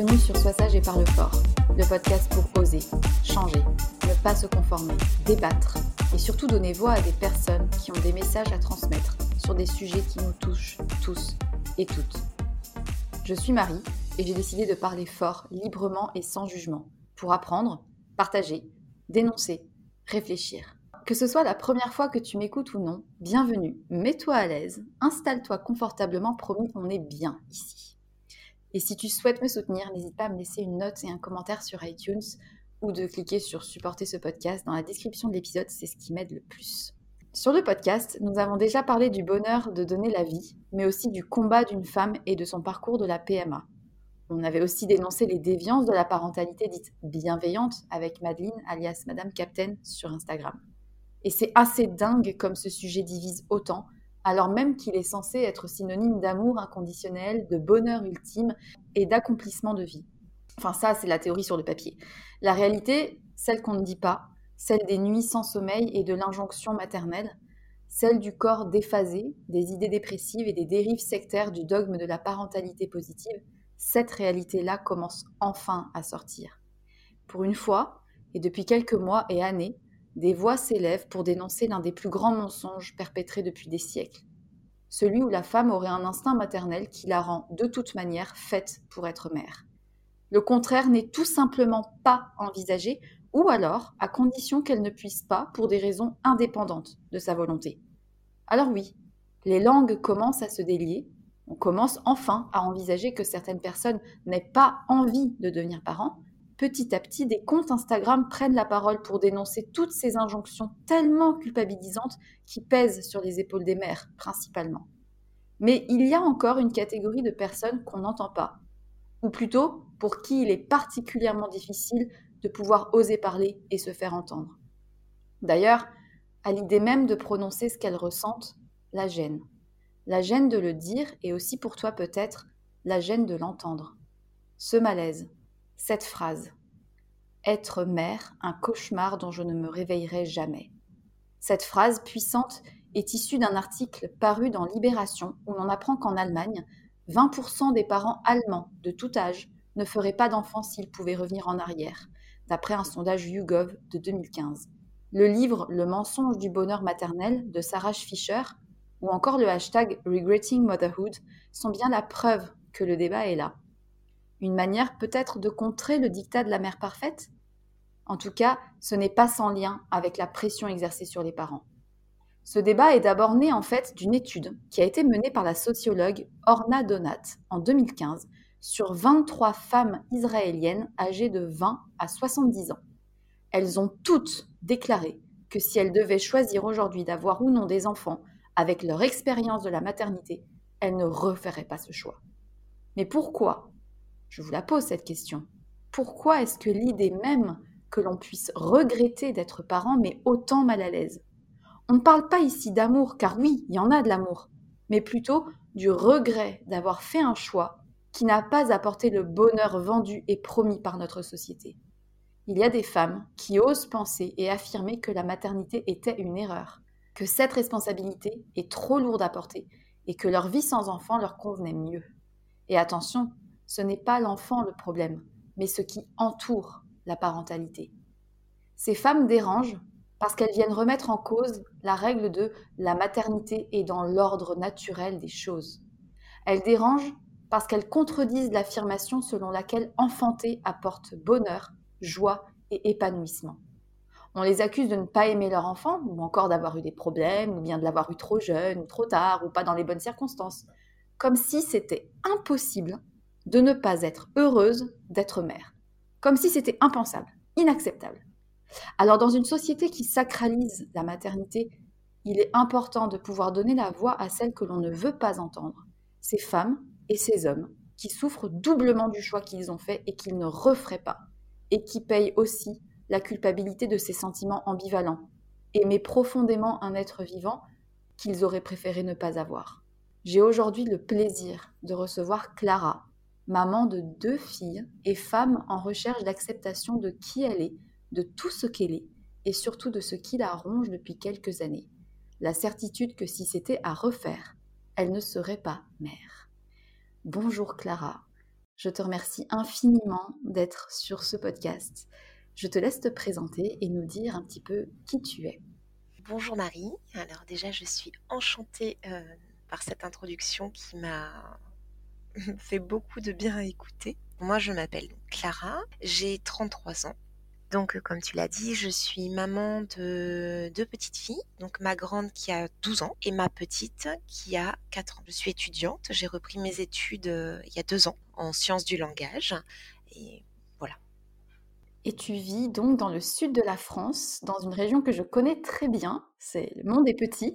bienvenue sur Sois sage et parle fort, le podcast pour oser, changer, ne pas se conformer, débattre et surtout donner voix à des personnes qui ont des messages à transmettre sur des sujets qui nous touchent tous et toutes. Je suis Marie et j'ai décidé de parler fort, librement et sans jugement pour apprendre, partager, dénoncer, réfléchir. Que ce soit la première fois que tu m'écoutes ou non, bienvenue, mets-toi à l'aise, installe-toi confortablement, promis, on est bien ici. Et si tu souhaites me soutenir, n'hésite pas à me laisser une note et un commentaire sur iTunes ou de cliquer sur supporter ce podcast dans la description de l'épisode, c'est ce qui m'aide le plus. Sur le podcast, nous avons déjà parlé du bonheur de donner la vie, mais aussi du combat d'une femme et de son parcours de la PMA. On avait aussi dénoncé les déviances de la parentalité dite bienveillante avec Madeleine, alias Madame Captain, sur Instagram. Et c'est assez dingue comme ce sujet divise autant, alors même qu'il est censé être synonyme d'amour inconditionnel, de bonheur ultime et d'accomplissement de vie. Enfin ça, c'est la théorie sur le papier. La réalité, celle qu'on ne dit pas, celle des nuits sans sommeil et de l'injonction maternelle, celle du corps déphasé, des idées dépressives et des dérives sectaires du dogme de la parentalité positive, cette réalité-là commence enfin à sortir. Pour une fois, et depuis quelques mois et années, des voix s'élèvent pour dénoncer l'un des plus grands mensonges perpétrés depuis des siècles. Celui où la femme aurait un instinct maternel qui la rend de toute manière faite pour être mère. Le contraire n'est tout simplement pas envisagé ou alors à condition qu'elle ne puisse pas pour des raisons indépendantes de sa volonté. Alors oui, les langues commencent à se délier, on commence enfin à envisager que certaines personnes n'aient pas envie de devenir parents. Petit à petit, des comptes Instagram prennent la parole pour dénoncer toutes ces injonctions tellement culpabilisantes qui pèsent sur les épaules des mères, principalement. Mais il y a encore une catégorie de personnes qu'on n'entend pas, ou plutôt pour qui il est particulièrement difficile de pouvoir oser parler et se faire entendre. D'ailleurs, à l'idée même de prononcer ce qu'elles ressentent, la gêne. La gêne de le dire et aussi pour toi peut-être la gêne de l'entendre. Ce malaise, cette phrase. Être mère, un cauchemar dont je ne me réveillerai jamais. Cette phrase puissante est issue d'un article paru dans Libération où l'on apprend qu'en Allemagne, 20% des parents allemands de tout âge ne feraient pas d'enfants s'ils pouvaient revenir en arrière, d'après un sondage YouGov de 2015. Le livre Le mensonge du bonheur maternel de Sarah Fisher ou encore le hashtag Regretting Motherhood sont bien la preuve que le débat est là. Une manière peut-être de contrer le dictat de la mère parfaite? En tout cas, ce n'est pas sans lien avec la pression exercée sur les parents. Ce débat est d'abord né en fait d'une étude qui a été menée par la sociologue Orna Donat en 2015 sur 23 femmes israéliennes âgées de 20 à 70 ans. Elles ont toutes déclaré que si elles devaient choisir aujourd'hui d'avoir ou non des enfants avec leur expérience de la maternité, elles ne referaient pas ce choix. Mais pourquoi? Je vous la pose cette question. Pourquoi est-ce que l'idée même que l'on puisse regretter d'être parent met autant mal à l'aise? On ne parle pas ici d'amour, car oui, il y en a de l'amour, mais plutôt du regret d'avoir fait un choix qui n'a pas apporté le bonheur vendu et promis par notre société. Il y a des femmes qui osent penser et affirmer que la maternité était une erreur, que cette responsabilité est trop lourde à porter et que leur vie sans enfant leur convenait mieux. Et attention, ce n'est pas l'enfant le problème, mais ce qui entoure la parentalité. Ces femmes dérangent parce qu'elles viennent remettre en cause la règle de la maternité est dans l'ordre naturel des choses. Elles dérangent parce qu'elles contredisent l'affirmation selon laquelle enfanter apporte bonheur, joie et épanouissement. On les accuse de ne pas aimer leur enfant, ou encore d'avoir eu des problèmes, ou bien de l'avoir eu trop jeune, ou trop tard, ou pas dans les bonnes circonstances. Comme si c'était impossible de ne pas être heureuse d'être mère. Comme si c'était impensable, inacceptable. Alors dans une société qui sacralise la maternité, il est important de pouvoir donner la voix à celles que l'on ne veut pas entendre, ces femmes et ces hommes qui souffrent doublement du choix qu'ils ont fait et qu'ils ne referaient pas, et qui payent aussi la culpabilité de ces sentiments ambivalents, aimer profondément un être vivant qu'ils auraient préféré ne pas avoir. J'ai aujourd'hui le plaisir de recevoir Clara, maman de deux filles et femme en recherche d'acceptation de qui elle est, de tout ce qu'elle est, et surtout de ce qui la ronge depuis quelques années. La certitude que si c'était à refaire, elle ne serait pas mère. Bonjour Clara, je te remercie infiniment d'être sur ce podcast. Je te laisse te présenter et nous dire un petit peu qui tu es. Bonjour Marie. Alors déjà, je suis enchantée euh, par cette introduction qui m'a fait beaucoup de bien à écouter. Moi, je m'appelle Clara, j'ai 33 ans. Donc, euh, comme tu l'as dit, je suis maman de deux petites filles. Donc, ma grande qui a 12 ans et ma petite qui a 4 ans. Je suis étudiante. J'ai repris mes études euh, il y a deux ans en sciences du langage. Et et tu vis donc dans le sud de la France, dans une région que je connais très bien, c'est le monde est petit.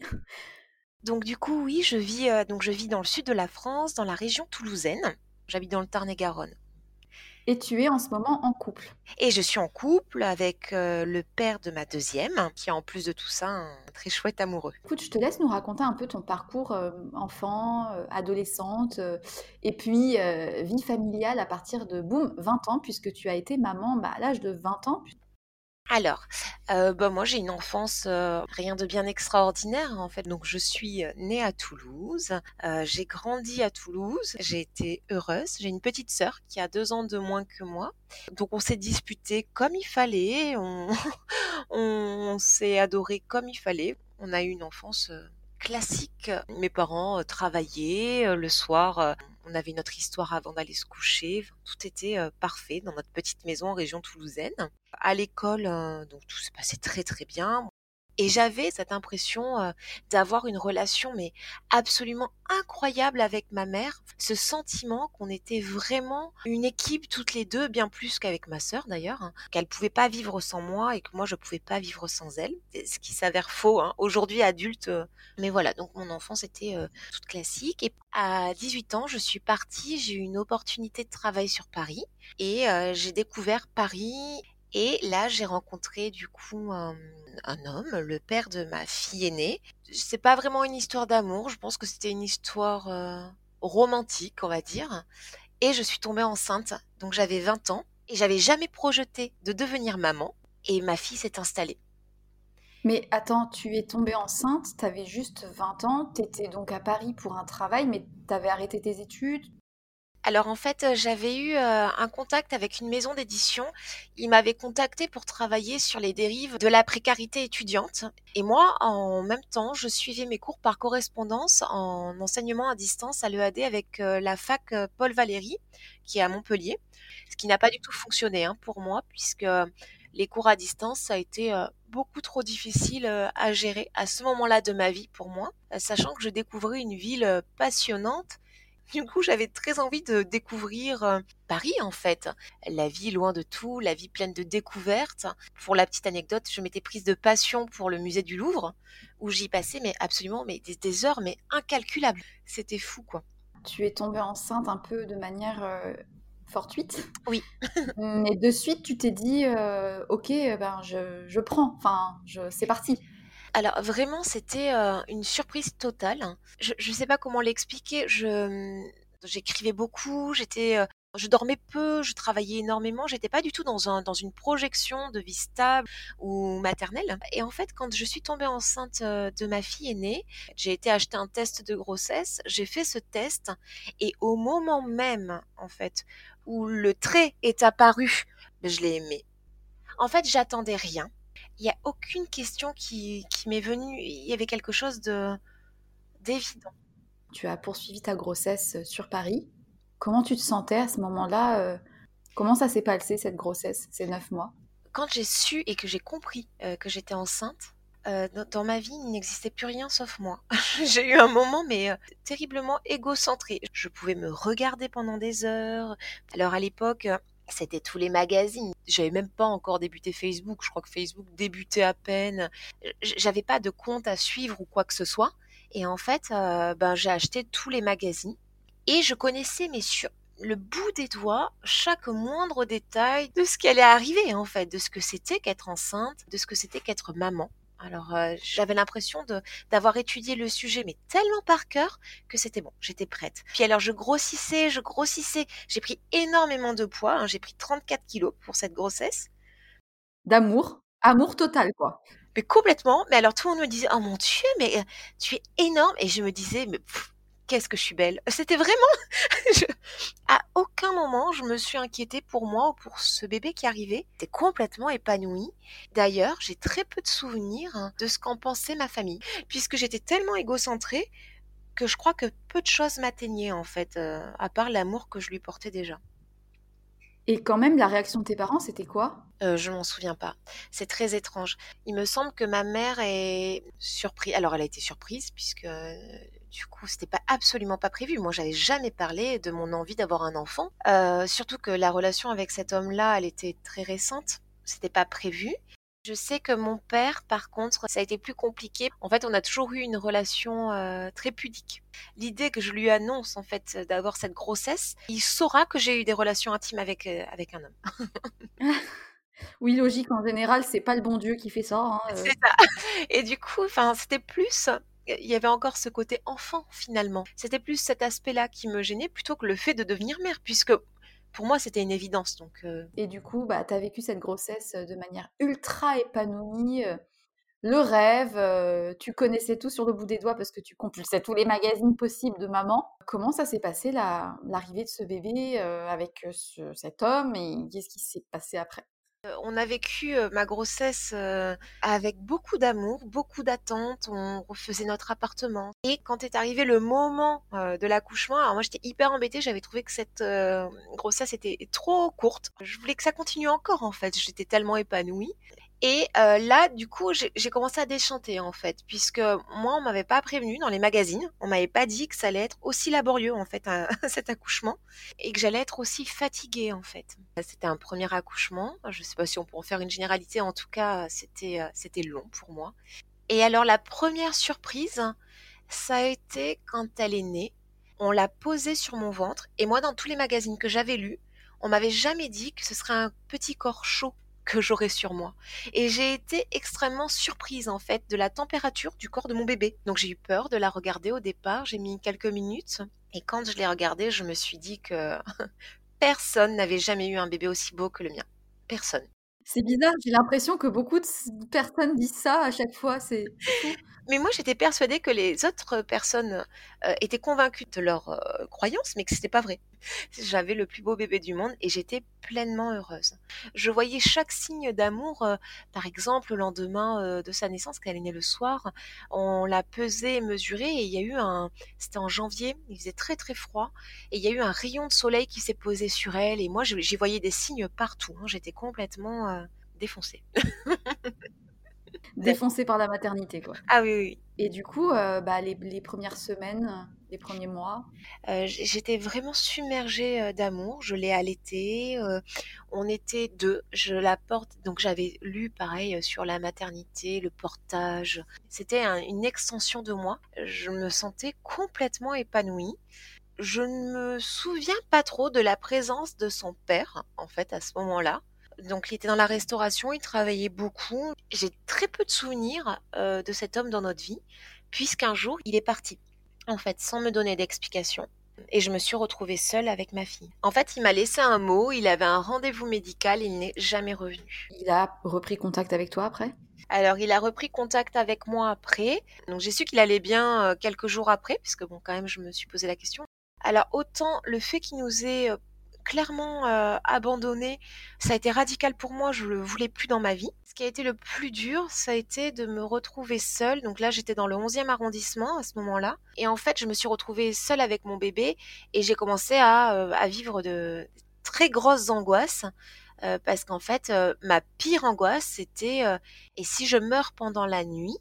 Donc du coup, oui, je vis, euh, donc je vis dans le sud de la France, dans la région toulousaine. J'habite dans le Tarn-et-Garonne. Et tu es en ce moment en couple. Et je suis en couple avec euh, le père de ma deuxième, qui a en plus de tout ça un très chouette amoureux. Écoute, je te laisse nous raconter un peu ton parcours euh, enfant, euh, adolescente, et puis vie familiale à partir de, boum, 20 ans, puisque tu as été maman bah, à l'âge de 20 ans. Alors, euh, bah, moi j'ai une enfance euh, rien de bien extraordinaire en fait. Donc je suis euh, née à Toulouse, j'ai grandi à Toulouse, j'ai été heureuse. J'ai une petite sœur qui a deux ans de moins que moi. Donc on s'est disputé comme il fallait, on, on s'est adoré comme il fallait. On a eu une enfance classique. Mes parents travaillaient le soir On avait notre histoire avant d'aller se coucher. tout était parfait dans notre petite maison en région toulousaine. À l'école, donc tout se passait très très bien. Et j'avais cette impression d'avoir une relation mais absolument incroyable avec ma mère, ce sentiment qu'on était vraiment une équipe toutes les deux, bien plus qu'avec ma sœur d'ailleurs, hein, qu'elle pouvait pas vivre sans moi et que moi je pouvais pas vivre sans elle, ce qui s'avère faux hein, aujourd'hui adulte. mais voilà, donc mon enfance était toute classique. Et à 18 ans, je suis partie, j'ai eu une opportunité de travail sur Paris et j'ai découvert Paris et là, j'ai rencontré du coup un, homme, le père de ma fille aînée. C'est pas vraiment une histoire d'amour, je pense que c'était une histoire euh, romantique, on va dire. Et je suis tombée enceinte, donc j'avais 20 ans et j'avais jamais projeté de devenir maman. Et ma fille s'est installée. Mais attends, tu es tombée enceinte, tu avais juste 20 ans, tu étais donc à Paris pour un travail, mais tu avais arrêté tes études, alors en fait, j'avais eu un contact avec une maison d'édition. Ils m'avaient contacté pour travailler sur les dérives de la précarité étudiante. Et moi, en même temps, je suivais mes cours par correspondance en enseignement à distance à l'EAD avec la fac Paul Valéry, qui est à Montpellier. Ce qui n'a pas du tout fonctionné hein, pour moi, puisque les cours à distance, ça a été beaucoup trop difficile à gérer à ce moment-là de ma vie pour moi, sachant que je découvrais une ville passionnante du coup, j'avais très envie de découvrir euh, Paris, en fait. La vie loin de tout, la vie pleine de découvertes. Pour la petite anecdote, je m'étais prise de passion pour le musée du Louvre, où j'y passais, mais absolument, mais des, heures, mais incalculables. C'était fou, quoi. Tu es tombée enceinte un peu de manière euh, fortuite. Oui. mais de suite, tu t'es dit, euh, ok, ben je, je prends. Enfin, je, c'est parti. Alors vraiment, c'était une surprise totale. Je ne sais pas comment l'expliquer. Je mmh, j'écrivais beaucoup, j'étais je dormais peu, je travaillais énormément, j'étais pas du tout dans, un, dans une projection de vie stable ou maternelle. Et en fait, quand je suis tombée enceinte de ma fille aînée, j'ai été acheter un test de grossesse, j'ai fait ce test et au moment même, en fait, où le trait est apparu, je l'ai aimé. En fait, j'attendais rien il n'y a aucune question qui, m'est venue. Il y avait quelque chose de d'évident. Tu as poursuivi ta grossesse euh, sur Paris. Comment tu te sentais à ce moment-là euh, Comment ça s'est passé cette grossesse, ces neuf mois? Quand j'ai su et que j'ai compris euh, que j'étais enceinte, dans, ma vie, il n'existait plus rien sauf moi. j'ai eu un moment, mais terriblement égocentré. Je pouvais me regarder pendant des heures. Alors à l'époque, c'était tous les magazines. J'avais même pas encore débuté Facebook. Je crois que Facebook débutait à peine. J'avais pas de compte à suivre ou quoi que ce soit. Et en fait, euh, ben, j'ai acheté tous les magazines et je connaissais, mais sur le bout des doigts, chaque moindre détail de ce qui allait arriver, en fait, de ce que c'était qu'être enceinte, de ce que c'était qu'être maman. Alors euh, j'avais l'impression d'avoir étudié le sujet mais tellement par cœur que c'était bon, j'étais prête. Puis alors je grossissais, je grossissais, j'ai pris énormément de poids, hein. j'ai pris 34 kilos pour cette grossesse. D'amour, amour total quoi. Mais complètement, mais alors tout le monde me disait oh mon dieu mais euh, tu es énorme et je me disais mais qu'est-ce que je suis belle. C'était vraiment... À aucun moment, je me suis inquiétée pour moi ou pour ce bébé qui arrivait. J'étais complètement épanouie. D'ailleurs, j'ai très peu de souvenirs de ce qu'en pensait ma famille, puisque j'étais tellement égocentrée que je crois que peu de choses m'atteignaient en fait, euh, à part l'amour que je lui portais déjà. Et quand même, la réaction de tes parents, c'était quoi? Euh, Je m'en souviens pas. C'est très étrange. Il me semble que ma mère est surprise. Alors, elle a été surprise puisque du coup, c'était pas absolument pas prévu. Moi, j'avais jamais parlé de mon envie d'avoir un enfant. Euh, surtout que la relation avec cet homme-là, elle était très récente. C'était pas prévu. Je sais que mon père, par contre, ça a été plus compliqué. En fait, on a toujours eu une relation euh, très pudique. L'idée que je lui annonce, en fait, d'avoir cette grossesse, il saura que j'ai eu des relations intimes avec, euh, avec un homme. oui, logique, en général, c'est pas le bon Dieu qui fait ça. Hein, c'est ça. Et du coup, c'était plus il y avait encore ce côté enfant finalement. C'était plus cet aspect-là qui me gênait plutôt que le fait de devenir mère, puisque pour moi c'était une évidence. Donc, euh. Et du coup, bah, tu as vécu cette grossesse euh, de manière ultra épanouie. Euh, le rêve, tu connaissais tout sur le bout des doigts parce que tu compulsais tous les magazines possibles de maman. Comment ça s'est passé l'arrivée de ce bébé avec cet homme et qu'est-ce qui s'est passé après? On a vécu ma grossesse avec beaucoup d'amour, beaucoup d'attentes. On refaisait notre appartement. Et quand est arrivé le moment de l'accouchement, alors moi j'étais hyper embêtée. J'avais trouvé que cette grossesse était trop courte. Je voulais que ça continue encore en fait. J'étais tellement épanouie. Et là, du coup, j'ai commencé à déchanter en fait, puisque moi, on m'avait pas prévenu dans les magazines, on m'avait pas dit que ça allait être aussi laborieux en fait cet accouchement et que j'allais être aussi fatiguée en fait. C'était un premier accouchement, je sais pas si on peut en faire une généralité, en tout cas, c'était c'était long pour moi. Et alors la première surprise, ça a été quand elle est née. On l'a posée sur mon ventre et moi, dans tous les magazines que j'avais lus, on m'avait jamais dit que ce serait un petit corps chaud que j'aurais sur moi. Et j'ai été extrêmement surprise en fait de la température du corps de mon bébé. Donc j'ai eu peur de la regarder au départ, j'ai mis quelques minutes et quand je l'ai regardée, je me suis dit que personne n'avait jamais eu un bébé aussi beau que le mien. Personne. C'est bizarre, j'ai l'impression que beaucoup de personnes disent ça à chaque fois, c'est mais moi, j'étais persuadée que les autres personnes étaient convaincues de leur croyance, mais que c'était pas vrai. J'avais le plus beau bébé du monde et j'étais pleinement heureuse. Je voyais chaque signe d'amour, par exemple, le lendemain de sa naissance, quand elle est née le soir, on l'a pesée et mesurée et il y a eu un, c'était en janvier, il faisait très très froid et il y a eu un rayon de soleil qui s'est posé sur elle et moi, j'y voyais des signes partout. Hein. J'étais complètement défoncée. défoncé par la maternité, quoi. Ah oui, oui. Et du coup, euh, bah, les, premières semaines, les premiers mois euh, J'étais vraiment submergée euh, d'amour. Je l'ai allaitée. on était deux. Je la porte. Donc j'avais lu pareil sur la maternité, le portage. C'était une extension de moi. Je me sentais complètement épanouie. Je ne me souviens pas trop de la présence de son père, en fait, à ce moment-là. Donc, il était dans la restauration, il travaillait beaucoup. J'ai très peu de souvenirs euh, de cet homme dans notre vie, puisqu'un jour, il est parti, en fait, sans me donner d'explication. Et je me suis retrouvée seule avec ma fille. En fait, il m'a laissé un mot, il avait un rendez-vous médical, il n'est jamais revenu. Il a repris contact avec toi après? Alors, il a repris contact avec moi après. Donc, j'ai su qu'il allait bien euh, quelques jours après, puisque bon, quand même, je me suis posé la question. Alors, autant le fait qu'il nous ait euh, clairement euh, abandonné. Ça a été radical pour moi, je le voulais plus dans ma vie. Ce qui a été le plus dur, ça a été de me retrouver seule. Donc là, j'étais dans le 11e arrondissement à ce moment-là. Et en fait, je me suis retrouvée seule avec mon bébé et j'ai commencé à, euh, à, vivre de très grosses angoisses. Euh, parce qu'en fait, ma pire angoisse, c'était et si je meurs pendant la nuit,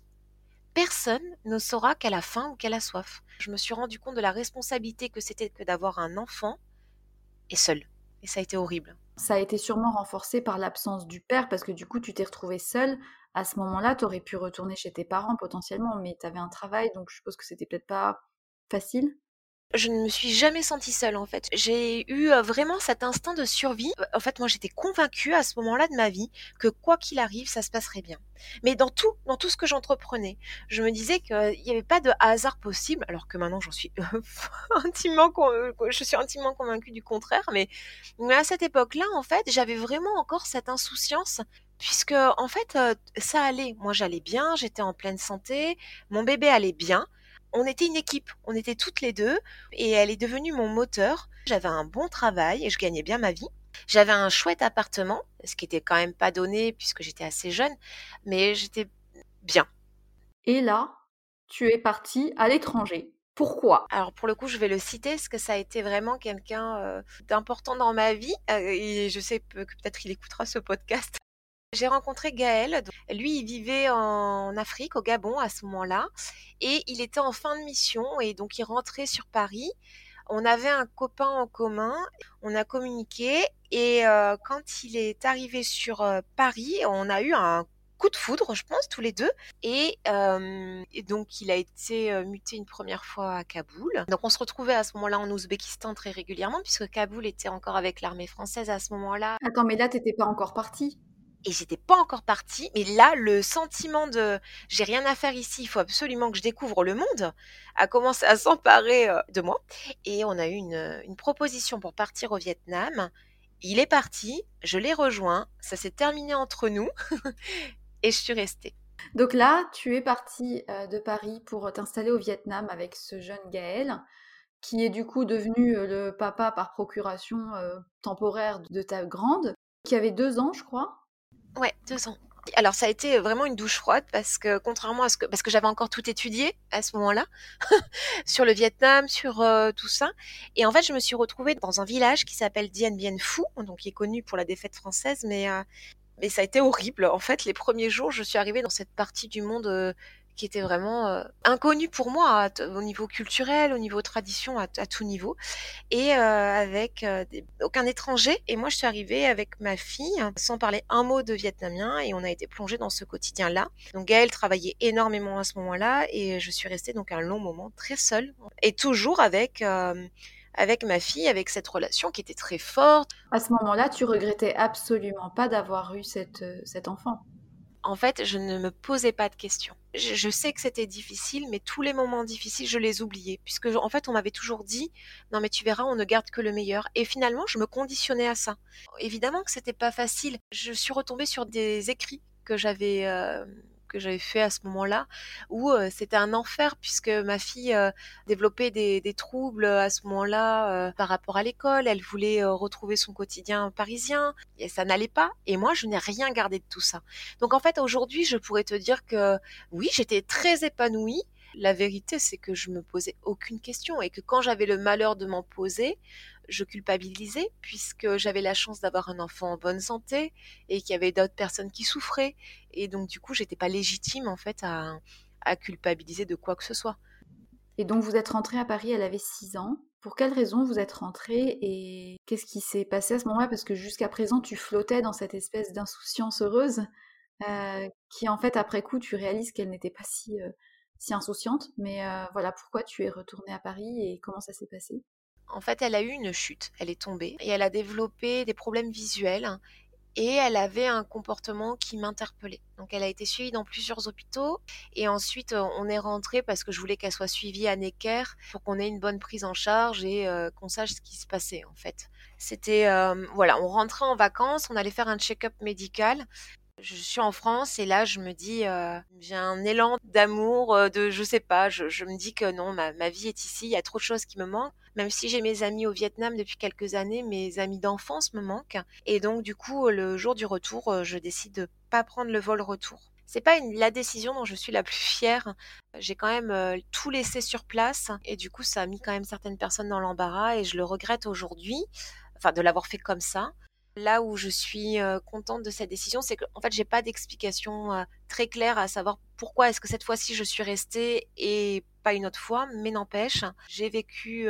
personne ne saura qu'elle a faim ou qu'elle a soif. Je me suis rendu compte de la responsabilité que c'était que d'avoir un enfant et seule. Et ça a été horrible. Ça a été sûrement renforcé par l'absence du père, parce que du coup, tu t'es retrouvée seule. À ce moment-là, tu aurais pu retourner chez tes parents potentiellement, mais tu avais un travail, donc je suppose que c'était peut-être pas facile je ne me suis jamais sentie seule en fait. J'ai eu euh, vraiment cet instinct de survie. En fait, moi j'étais convaincue à ce moment-là de ma vie que quoi qu'il arrive, ça se passerait bien. Mais dans tout, dans tout ce que j'entreprenais, je me disais qu'il n'y avait pas de hasard possible, alors que maintenant suis intimement, je suis intimement convaincue du contraire. Mais, à cette époque-là, en fait, j'avais vraiment encore cette insouciance puisque en fait euh, ça allait. Moi j'allais bien, j'étais en pleine santé, mon bébé allait bien on était une équipe, on était toutes les deux et elle est devenue mon moteur. J'avais un bon travail et je gagnais bien ma vie. J'avais un chouette appartement, ce qui était quand même pas donné puisque j'étais assez jeune, mais j'étais bien. Et là, tu es partie à l'étranger. Pourquoi? Alors pour le coup, je vais le citer parce que ça a été vraiment quelqu'un euh, d'important dans ma vie euh, et je sais que peut-être il écoutera ce podcast. J'ai rencontré Gaël. Lui, il vivait en Afrique, au Gabon, à ce moment-là. Et il était en fin de mission. Et donc, il rentrait sur Paris. On avait un copain en commun. On a communiqué. Et euh, quand il est arrivé sur euh, Paris, on a eu un coup de foudre, je pense, tous les deux. Et, euh, donc, il a été muté une première fois à Kaboul. Donc, on se retrouvait à ce moment-là en Ouzbékistan très régulièrement, puisque Kaboul était encore avec l'armée française à ce moment-là. Attends, mais là, t'étais pas encore parti et j'étais pas encore partie. Mais là, le sentiment de j'ai rien à faire ici, il faut absolument que je découvre le monde a commencé à s'emparer euh, de moi. Et on a eu une, une, proposition pour partir au Vietnam. Il est parti, je l'ai rejoint, ça s'est terminé entre nous et je suis restée. Donc là, tu es partie euh, de Paris pour t'installer au Vietnam avec ce jeune Gaël, qui est du coup devenu euh, le papa par procuration temporaire de ta grande, qui avait deux ans, je crois. Ouais, deux ans. Alors ça a été vraiment une douche froide parce que contrairement à ce que parce que j'avais encore tout étudié à ce moment-là sur le Vietnam, sur euh, tout ça et en fait je me suis retrouvée dans un village qui s'appelle Dien Bien Phu donc qui est connu pour la défaite française mais euh, ça a été horrible en fait les premiers jours je suis arrivée dans cette partie du monde euh, qui était vraiment euh, inconnu pour moi au niveau culturel, au niveau tradition, à, tout niveau, et euh, avec euh, aucun étranger. Et moi, je suis arrivée avec ma fille sans parler un mot de vietnamien, et on a été plongé dans ce quotidien-là. Donc Gaëlle travaillait énormément à ce moment-là, et je suis restée donc un long moment très seule, et toujours avec avec ma fille, avec cette relation qui était très forte. À ce moment-là, tu regrettais absolument pas d'avoir eu cet enfant? En fait, je ne me posais pas de questions. Je, sais que c'était difficile, mais tous les moments difficiles, je les oubliais, puisque en fait, on m'avait toujours dit, non mais tu verras, on ne garde que le meilleur. Et finalement, je me conditionnais à ça. Évidemment que c'était pas facile. Je suis retombée sur des écrits que j'avais euh, que j'avais fait à ce moment-là, où c'était un enfer puisque ma fille développait des, troubles à ce moment-là par rapport à l'école. Elle voulait retrouver son quotidien parisien et ça n'allait pas. Et moi, je n'ai rien gardé de tout ça. Donc en fait, aujourd'hui, je pourrais te dire que oui, j'étais très épanouie. La vérité, c'est que je me posais aucune question et que quand j'avais le malheur de m'en poser, je culpabilisais puisque j'avais la chance d'avoir un enfant en bonne santé et qu'il y avait d'autres personnes qui souffraient. Et donc, du coup, j'étais pas légitime, en fait, à, culpabiliser de quoi que ce soit. Et donc, vous êtes rentrée à Paris, elle avait 6 ans. Pour quelles raisons vous êtes rentrée et qu'est-ce qui s'est passé à ce moment-là? Parce que jusqu'à présent, tu flottais dans cette espèce d'insouciance heureuse euh, qui, en fait, après coup, tu réalises qu'elle n'était pas si, euh, si insouciante. Mais euh, voilà, pourquoi tu es retournée à Paris et comment ça s'est passé? En fait, elle a eu une chute, elle est tombée et elle a développé des problèmes visuels et elle avait un comportement qui m'interpellait. Donc elle a été suivie dans plusieurs hôpitaux et ensuite euh, on est rentré parce que je voulais qu'elle soit suivie à Necker pour qu'on ait une bonne prise en charge et euh, qu'on sache ce qui se passait en fait. C'était euh, voilà, on rentrait en vacances, on allait faire un check-up médical je suis en France et là je me dis euh, j'ai un élan d'amour de je sais pas je, me dis que non ma, vie est ici il y a trop de choses qui me manquent même si j'ai mes amis au Vietnam depuis quelques années mes amis d'enfance me manquent et donc du coup le jour du retour euh, je décide de pas prendre le vol retour c'est pas la décision dont je suis la plus fière. J'ai quand même tout laissé sur place et du coup ça a mis quand même certaines personnes dans l'embarras et je le regrette aujourd'hui, enfin de l'avoir fait comme ça. Là où je suis contente de cette décision, c'est qu'en fait, j'ai pas d'explication très claire à savoir pourquoi est-ce que cette fois-ci je suis restée et pas une autre fois, mais n'empêche, j'ai vécu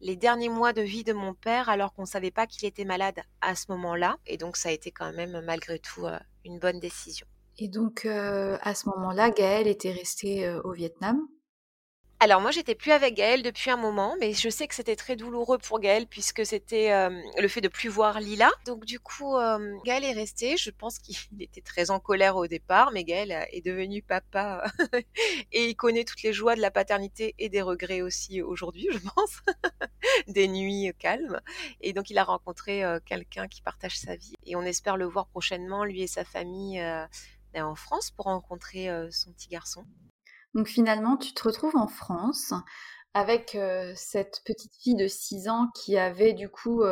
les derniers mois de vie de mon père alors qu'on savait pas qu'il était malade à ce moment-là, et donc ça a été quand même malgré tout une bonne décision. Et donc à ce moment-là, Gaëlle était restée au Vietnam? Alors moi j'étais plus avec Gaël depuis un moment, mais je sais que c'était très douloureux pour Gaël puisque c'était le fait de plus voir Lila. Donc du coup euh, Gaël est resté. Je pense qu'il était très en colère au départ, mais Gaël est devenu papa et il connaît toutes les joies de la paternité et des regrets aussi aujourd'hui, je pense, des nuits calmes. Et donc il a rencontré quelqu'un qui partage sa vie et on espère le voir prochainement lui et sa famille ben, en France pour rencontrer son petit garçon. Donc finalement, tu te retrouves en France avec cette petite fille de 6 ans qui avait du coup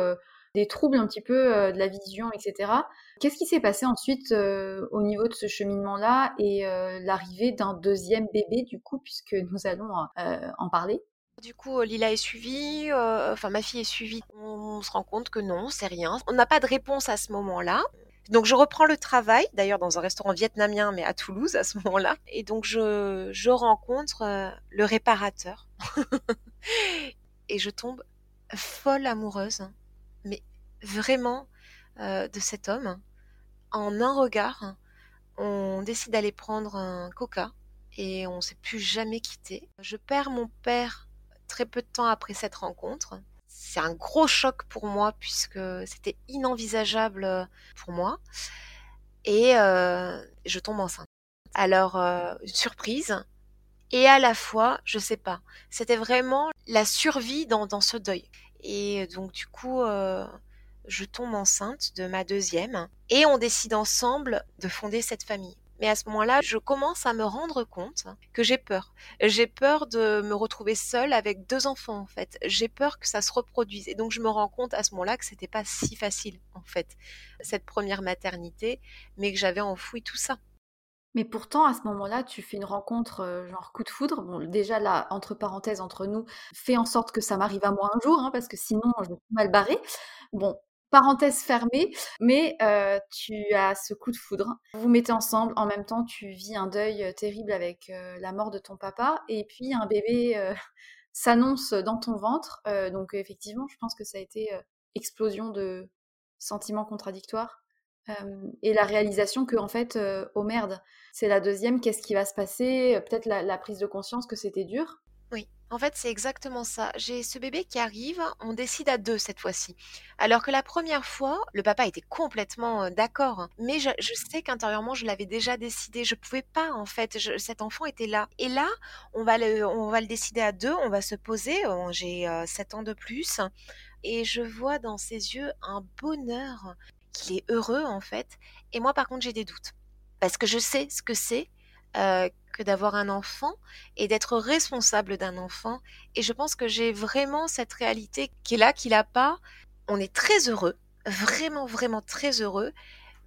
des troubles un petit peu de la vision, etc. Qu'est-ce qui s'est passé ensuite au niveau de ce cheminement-là et l'arrivée d'un deuxième bébé du coup, puisque nous allons en parler? Du coup, Lila est suivie, enfin ma fille est suivie. On, se rend compte que non, c'est rien. On n'a pas de réponse à ce moment-là. Donc je reprends le travail, d'ailleurs dans un restaurant vietnamien, mais à Toulouse à ce moment-là. Et donc je, rencontre euh, le réparateur. et je tombe folle amoureuse, mais vraiment euh, de cet homme. En un regard, on décide d'aller prendre un coca et on ne s'est plus jamais quitté. Je perds mon père très peu de temps après cette rencontre c'est un gros choc pour moi puisque c'était inenvisageable euh, pour moi. Et euh, je tombe enceinte. Alors, euh, une surprise. Et à la fois, je sais pas. C'était vraiment la survie dans, dans, ce deuil. Et donc, du coup, je tombe enceinte de ma deuxième. Et on décide ensemble de fonder cette famille. Mais à ce moment-là, je commence à me rendre compte que j'ai peur. J'ai peur de me retrouver seule avec deux enfants, en fait. J'ai peur que ça se reproduise. Et donc, je me rends compte à ce moment-là que c'était pas si facile, en fait, cette première maternité, mais que j'avais enfoui tout ça. Mais pourtant, à ce moment-là, tu fais une rencontre euh, genre coup de foudre. Bon, déjà là, entre parenthèses, entre nous, fais en sorte que ça m'arrive à moi un jour, hein, parce que sinon, je vais mal barrer. Bon, parenthèse fermée, mais tu as ce coup de foudre. Vous vous mettez ensemble, en même temps, tu vis un deuil terrible avec la mort de ton papa, et puis un bébé s'annonce dans ton ventre. donc effectivement, je pense que ça a été explosion de sentiments contradictoires et la réalisation que en fait, oh merde, c'est la deuxième, qu'est-ce qui va se passer? Peut-être la, prise de conscience que c'était dur. Oui, en fait, c'est exactement ça. J'ai ce bébé qui arrive, on décide à deux cette fois-ci. Alors que la première fois, le papa était complètement d'accord, hein. mais je, sais qu'intérieurement, je l'avais déjà décidé. Je pouvais pas, en fait. cet enfant était là. Et là, on va le, on va le décider à deux. On va se poser. J'ai sept ans de plus, et je vois dans ses yeux un bonheur qu'il est heureux en fait. Et moi par contre j'ai des doutes. Parce que je sais ce que c'est euh, que d'avoir un enfant et d'être responsable d'un enfant. Et je pense que j'ai vraiment cette réalité qui est là, qu'il n'a pas. On est très heureux, vraiment, vraiment très heureux.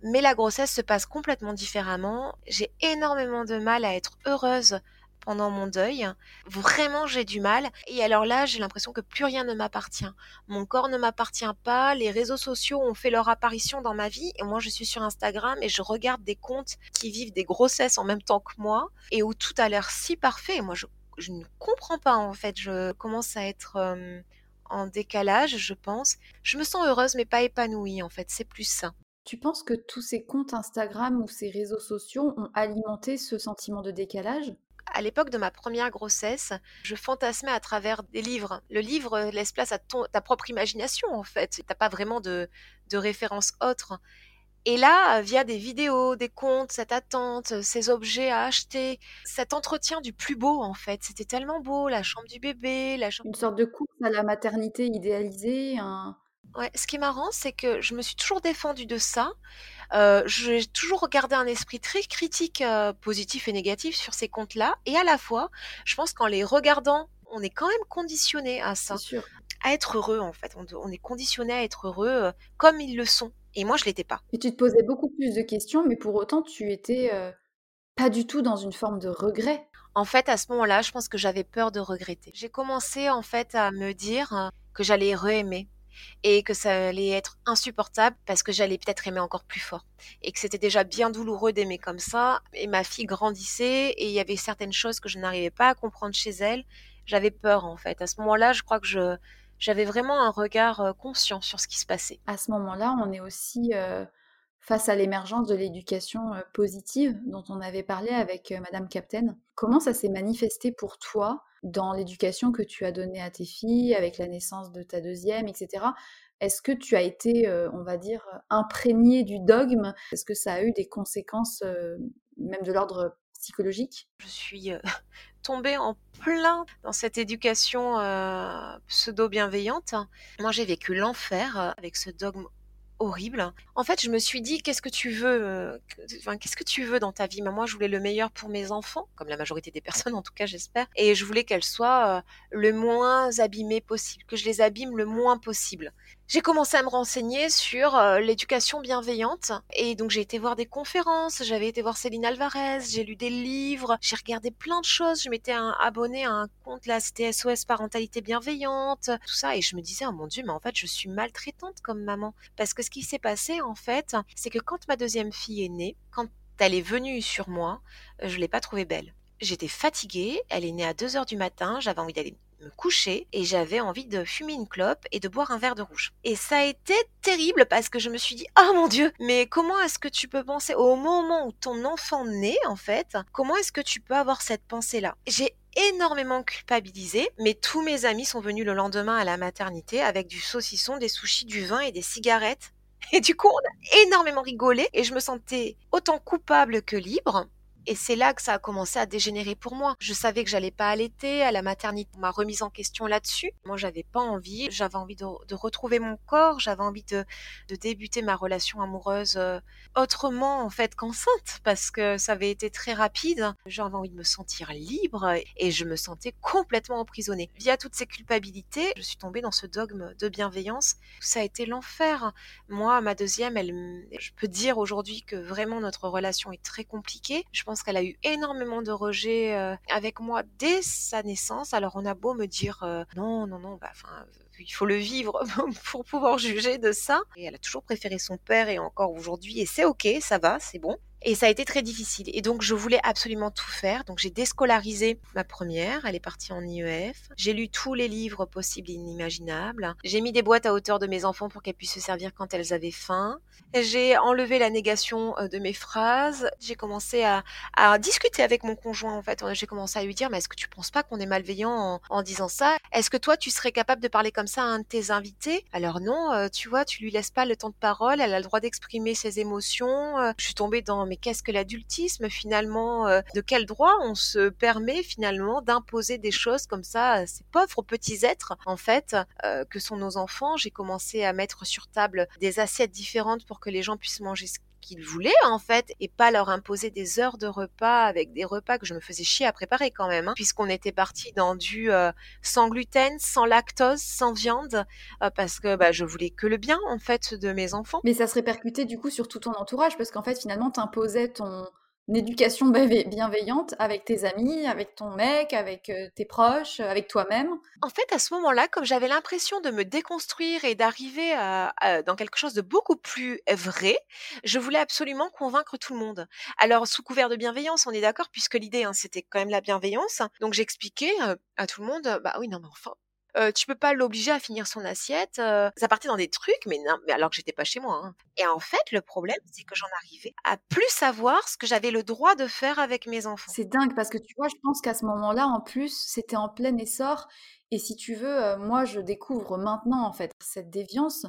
Mais la grossesse se passe complètement différemment. J'ai énormément de mal à être heureuse pendant mon deuil. Vraiment, j'ai du mal. Et alors là, j'ai l'impression que plus rien ne m'appartient. Mon corps ne m'appartient pas. Les réseaux sociaux ont fait leur apparition dans ma vie. Et moi, je suis sur Instagram et je regarde des comptes qui vivent des grossesses en même temps que moi et où tout a l'air si parfait. moi, je, ne comprends pas en fait. Je commence à être euh, en décalage, je pense. Je me sens heureuse mais pas épanouie en fait. C'est plus ça. Tu penses que tous ces comptes Instagram ou ces réseaux sociaux ont alimenté ce sentiment de décalage? À l'époque de ma première grossesse, je fantasmais à travers des livres. Le livre laisse place à ta propre imagination, en fait. Tu n'as pas vraiment de, de référence autre. Et là, via des vidéos, des contes, cette attente, ces objets à acheter, cet entretien du plus beau, en fait. C'était tellement beau, la chambre du bébé, la chambre... Une sorte de course à la maternité idéalisée. Ouais, ce qui est marrant, c'est que je me suis toujours défendue de ça. Euh, j'ai toujours regardé un esprit très critique, euh, positif et négatif sur ces comptes-là. Et à la fois, je pense qu'en les regardant, on est quand même conditionné à ça. À être heureux, en fait. On, est conditionné à être heureux euh, comme ils le sont. Et moi, je l'étais pas. Et tu te posais beaucoup plus de questions, mais pour autant, tu étais pas du tout dans une forme de regret. En fait, à ce moment-là, je pense que j'avais peur de regretter. J'ai commencé, en fait, à me dire que j'allais re-aimer et que ça allait être insupportable parce que j'allais peut-être aimer encore plus fort et que c'était déjà bien douloureux d'aimer comme ça et ma fille grandissait et il y avait certaines choses que je n'arrivais pas à comprendre chez elle. J'avais peur en fait. À ce moment-là, je crois que je j'avais vraiment un regard euh, conscient sur ce qui se passait. À ce moment-là, on est aussi euh, face à l'émergence de l'éducation positive dont on avait parlé avec Madame Captain. Comment ça s'est manifesté pour toi dans l'éducation que tu as donnée à tes filles, avec la naissance de ta deuxième, etc. Est-ce que tu as été, on va dire, imprégné du dogme? Est-ce que ça a eu des conséquences, même de l'ordre psychologique? Je suis tombée en plein dans cette éducation pseudo-bienveillante. Moi, j'ai vécu l'enfer avec ce dogme horrible. En fait, je me suis dit, qu'est-ce que tu veux euh, Qu'est-ce que tu veux dans ta vie? Moi, je voulais le meilleur pour mes enfants, comme la majorité des personnes, en tout cas, j'espère. Et je voulais qu'elles soient euh, le moins abîmées possible, que je les abîme le moins possible j'ai commencé à me renseigner sur euh, l'éducation bienveillante et donc j'ai été voir des conférences, j'avais été voir Céline Alvarez, j'ai lu des livres, j'ai regardé plein de choses, je m'étais abonnée à un compte là, c'était SOS parentalité bienveillante, tout ça et je me disais oh mon dieu mais en fait je suis maltraitante comme maman parce que ce qui s'est passé en fait c'est que quand ma deuxième fille est née, quand elle est venue sur moi, je l'ai pas trouvée belle. J'étais fatiguée, elle est née à 2 heures du matin, j'avais envie d'aller me coucher et j'avais envie de fumer une clope et de boire un verre de rouge. Et ça a été terrible parce que je me suis dit oh mon dieu, mais comment est-ce que tu peux penser au moment où ton enfant naît en fait, comment est-ce que tu peux avoir cette pensée là J'ai énormément culpabilisé, mais tous mes amis sont venus le lendemain à la maternité avec du saucisson, des sushis, du vin et des cigarettes. Et du coup, on a énormément rigolé et je me sentais autant coupable que libre. Et c'est là que ça a commencé à dégénérer pour moi. Je savais que j'allais pas allaiter, à la maternité, on m'a remise en question là-dessus. Moi, j'avais pas envie, j'avais envie de, retrouver mon corps, j'avais envie de, de, débuter ma relation amoureuse euh, autrement, en fait, qu'enceinte, parce que ça avait été très rapide. J'avais envie de me sentir libre et je me sentais complètement emprisonnée. Via toutes ces culpabilités, je suis tombée dans ce dogme de bienveillance. Ça a été l'enfer. Moi, ma deuxième, elle, je peux dire aujourd'hui que vraiment notre relation est très compliquée. Je pense qu'elle a eu énormément de rejets euh, avec moi dès sa naissance. Alors on a beau me dire euh, non, non, non, bah, enfin, il faut le vivre pour pouvoir juger de ça. Et elle a toujours préféré son père et encore aujourd'hui, et c'est ok, ça va, c'est bon. Et ça a été très difficile. Et donc, je voulais absolument tout faire. Donc, j'ai déscolarisé ma première. Elle est partie en IEF. J'ai lu tous les livres possibles et inimaginables. J'ai mis des boîtes à hauteur de mes enfants pour qu'elles puissent se servir quand elles avaient faim. J'ai enlevé la négation euh, de mes phrases. J'ai commencé à, discuter avec mon conjoint, en fait. J'ai commencé à lui dire, mais est-ce que tu penses pas qu'on est malveillant en, en disant ça? Est-ce que toi, tu serais capable de parler comme ça à un de tes invités? Alors non, euh, tu vois, tu lui laisses pas le temps de parole. Elle a le droit d'exprimer ses émotions. Euh, je suis tombée dans mes qu'est-ce que l'adultisme finalement euh, De quel droit on se permet finalement d'imposer des choses comme ça à ces pauvres petits êtres en fait euh, que sont nos enfants? J'ai commencé à mettre sur table des assiettes différentes pour que les gens puissent manger ce qu'ils voulaient en fait et pas leur imposer des heures de repas avec des repas que je me faisais chier à préparer quand même hein, puisqu'on était parti dans du euh, sans gluten, sans lactose, sans viande parce que bah, je voulais que le bien en fait de mes enfants. Mais ça se répercutait du coup sur tout ton entourage parce qu'en fait finalement t'imposais ton une éducation bienveillante avec tes amis, avec ton mec, avec euh, tes proches, euh, avec toi-même? En fait, à ce moment-là, comme j'avais l'impression de me déconstruire et d'arriver dans quelque chose de beaucoup plus vrai, je voulais absolument convaincre tout le monde. Alors, sous couvert de bienveillance, on est d'accord, puisque l'idée, hein, c'était quand même la bienveillance. Donc, j'expliquais euh, à tout le monde, bah oui, non, mais enfin, euh, tu peux pas l'obliger à finir son assiette. Euh, ça partait dans des trucs, mais non, mais alors que j'étais pas chez moi. Hein. Et en fait, le problème, c'est que j'en arrivais à plus savoir ce que j'avais le droit de faire avec mes enfants. C'est dingue parce que tu vois, je pense qu'à ce moment-là, en plus, c'était en plein essor. Et si tu veux, euh, moi, je découvre maintenant en fait cette déviance.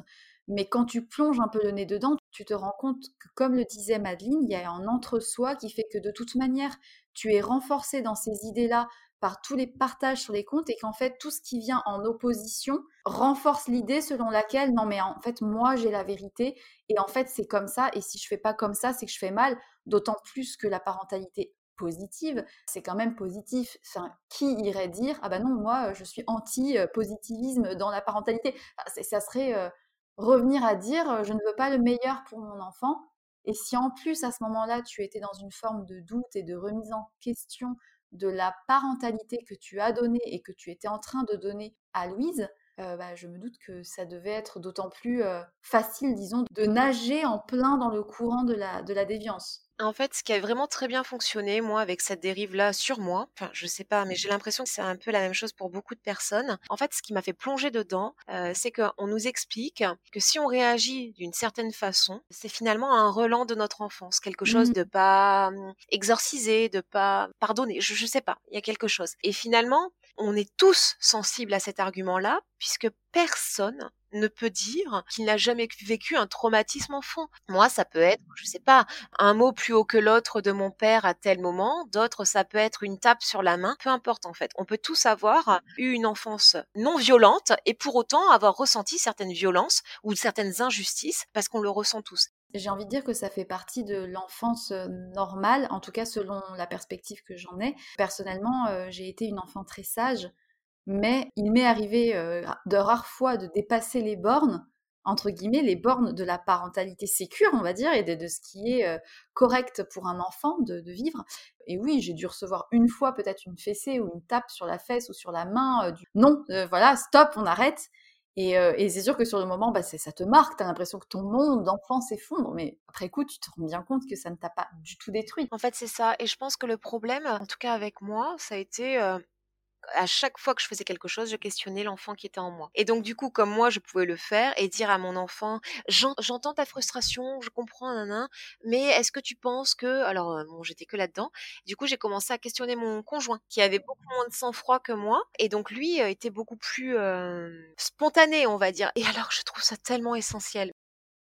Mais quand tu plonges un peu le nez dedans, tu te rends compte que, comme le disait Madeleine, il y a un entre-soi qui fait que de toute manière, tu es renforcé dans ces idées-là par tous les partages sur les comptes et qu'en fait tout ce qui vient en opposition renforce l'idée selon laquelle non mais en fait moi j'ai la vérité et en fait c'est comme ça et si je fais pas comme ça c'est que je fais mal. D'autant plus que la parentalité positive c'est quand même positif. Enfin, qui irait dire ah ben non moi je suis anti positivisme dans la parentalité. Ça serait euh, revenir à dire je ne veux pas le meilleur pour mon enfant. Et si en plus à ce moment-là tu étais dans une forme de doute et de remise en question de la parentalité que tu as donnée et que tu étais en train de donner à Louise, euh, bah, je me doute que ça devait être d'autant plus euh, facile, disons, de nager en plein dans le courant de la, de la déviance. En fait, ce qui a vraiment très bien fonctionné, moi, avec cette dérive-là sur moi, enfin, je sais pas, mais j'ai l'impression que c'est un peu la même chose pour beaucoup de personnes. En fait, ce qui m'a fait plonger dedans, euh, c'est qu'on nous explique que si on réagit d'une certaine façon, c'est finalement un relan de notre enfance, quelque chose mmh. de pas hum, exorcisé, de pas pardonné, je, je sais pas, il y a quelque chose. Et finalement, on est tous sensibles à cet argument-là, puisque personne ne peut dire qu'il n'a jamais vécu un traumatisme enfant. Moi, ça peut être, je sais pas, un mot plus haut que l'autre de mon père à tel moment, d'autres, ça peut être une tape sur la main, peu importe en fait. On peut tous avoir eu une enfance non violente et pour autant avoir ressenti certaines violences ou certaines injustices parce qu'on le ressent tous. J'ai envie de dire que ça fait partie de l'enfance euh, normale, en tout cas selon la perspective que j'en ai. Personnellement, euh, j'ai été une enfant très sage, mais il m'est arrivé euh, de rares fois de dépasser les bornes, entre guillemets, les bornes de la parentalité sécure, on va dire, et de, ce qui est correct pour un enfant de, vivre. Et oui, j'ai dû recevoir une fois peut-être une fessée ou une tape sur la fesse ou sur la main. du... Non, voilà, stop, on arrête. Et, c'est sûr que sur le moment, bah, ça te marque, tu l'impression que ton monde d'enfant s'effondre, mais après coup, tu te rends bien compte que ça ne t'a pas du tout détruit. En fait, c'est ça. Et je pense que le problème, en tout cas avec moi, ça a été à chaque fois que je faisais quelque chose, je questionnais l'enfant qui était en moi. Et donc du coup, comme moi, je pouvais le faire et dire à mon enfant, j'entends ta frustration, je comprends, nan, mais est-ce que tu penses que, alors euh, bon, j'étais que là-dedans. Du coup, j'ai commencé à questionner mon conjoint, qui avait beaucoup moins de sang-froid que moi, et donc lui euh, était beaucoup plus euh, spontané, on va dire. Et alors, je trouve ça tellement essentiel.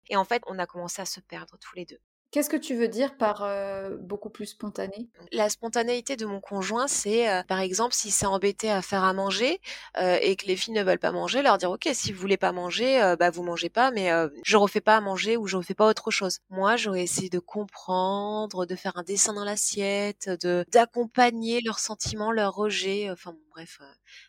Et en fait, on a commencé à se perdre tous les deux. Qu'est-ce que tu veux dire par euh, beaucoup plus spontané? La spontanéité de mon conjoint, c'est euh, par exemple s'il s'est embêté à faire à manger euh, et que les filles ne veulent pas manger, leur dire ok si vous voulez pas manger, bah vous mangez pas, mais je refais pas à manger ou je refais pas autre chose. Moi j'aurais essayé de comprendre, de faire un dessin dans l'assiette, de d'accompagner leurs sentiments, leurs rejets, enfin bref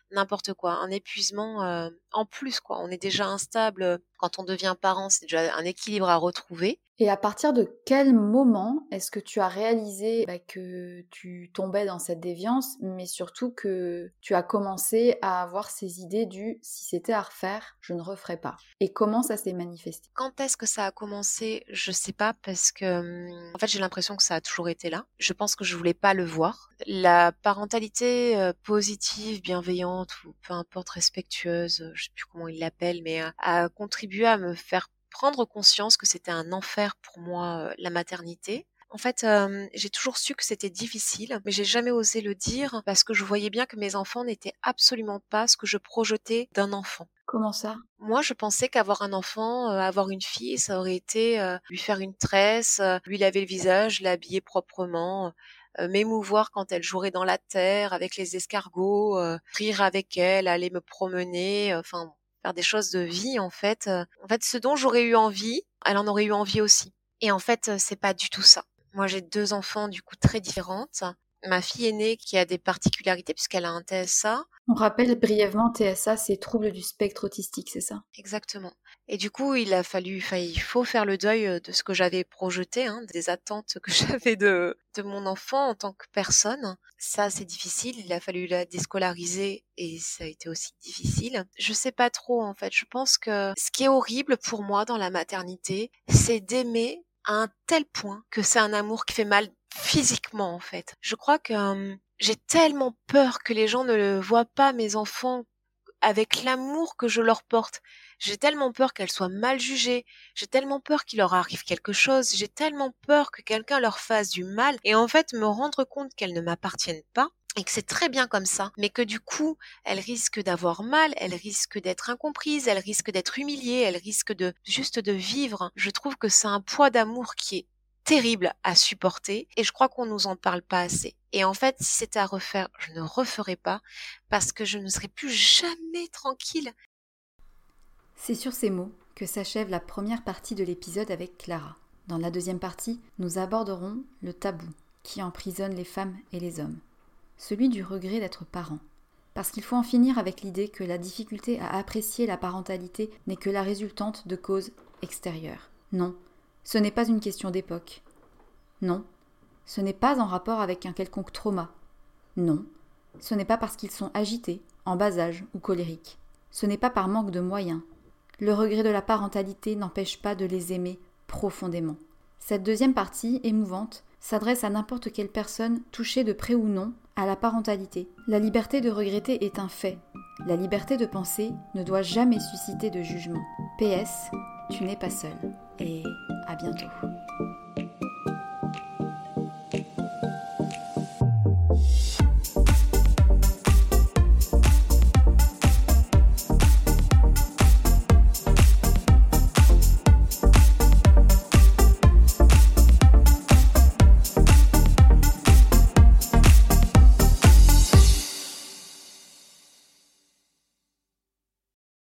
n'importe quoi, un épuisement en plus quoi. On est déjà instable quand on devient parent, c'est déjà un équilibre à retrouver. Et à partir de quel moment est-ce que tu as réalisé bah, que tu tombais dans cette déviance, mais surtout que tu as commencé à avoir ces idées du si c'était à refaire, je ne referais pas Et comment ça s'est manifesté? Quand est-ce que ça a commencé? Je sais pas parce que hum, en fait j'ai l'impression que ça a toujours été là. Je pense que je voulais pas le voir. La parentalité positive, bienveillante ou peu importe respectueuse, je sais plus comment il l'appelle, mais a contribué à me faire prendre conscience que c'était un enfer pour moi la maternité. En fait, j'ai toujours su que c'était difficile, mais j'ai jamais osé le dire parce que je voyais bien que mes enfants n'étaient absolument pas ce que je projetais d'un enfant. Comment ça? Moi, je pensais qu'avoir un enfant, avoir une fille, ça aurait été lui faire une tresse, lui laver le visage, l'habiller proprement, m'émouvoir quand elle jouerait dans la terre avec les escargots, rire avec elle, aller me promener, enfin faire des choses de vie en fait. En fait, ce dont j'aurais eu envie, elle en aurait eu envie aussi. Et en fait, c'est pas du tout ça. Moi, j'ai deux enfants du coup très différentes. Ma fille aînée qui a des particularités puisqu'elle a un TSA. On rappelle brièvement TSA, c'est trouble du spectre autistique, c'est ça? Exactement. Et du coup, il a fallu, enfin, il faut faire le deuil de ce que j'avais projeté, hein, des attentes que j'avais de, de mon enfant en tant que personne. Ça, c'est difficile. Il a fallu la déscolariser et ça a été aussi difficile. Je sais pas trop, en fait. Je pense que ce qui est horrible pour moi dans la maternité, c'est d'aimer à un tel point que c'est un amour qui fait mal physiquement en fait. Je crois que j'ai tellement peur que les gens ne le voient pas mes enfants avec l'amour que je leur porte. J'ai tellement peur qu'elles soient mal jugées. J'ai tellement peur qu'il leur arrive quelque chose. J'ai tellement peur que quelqu'un leur fasse du mal et en fait me rendre compte qu'elles ne m'appartiennent pas et que c'est très bien comme ça, mais que du coup, elles risquent d'avoir mal, elles risquent d'être incomprises, elles risquent d'être humiliées, elles risquent de juste de vivre. Je trouve que c'est un poids d'amour qui est terrible à supporter et je crois qu'on nous en parle pas assez. Et en fait, si c'était à refaire, je ne referais pas parce que je ne serais plus jamais tranquille. C'est sur ces mots que s'achève la première partie de l'épisode avec Clara. Dans la deuxième partie, nous aborderons le tabou qui emprisonne les femmes et les hommes, celui du regret d'être parent. Parce qu'il faut en finir avec l'idée que la difficulté à apprécier la parentalité n'est que la résultante de causes extérieures. Non, ce n'est pas une question d'époque. Non, ce n'est pas en rapport avec un quelconque trauma. Non, ce n'est pas parce qu'ils sont agités, en bas âge ou colériques. Ce n'est pas par manque de moyens. Le regret de la parentalité n'empêche pas de les aimer profondément. Cette deuxième partie, émouvante, s'adresse à n'importe quelle personne touchée de près ou non à la parentalité. La liberté de regretter est un fait. La liberté de penser ne doit jamais susciter de jugement. PS, tu n'es pas seul. Et à bientôt.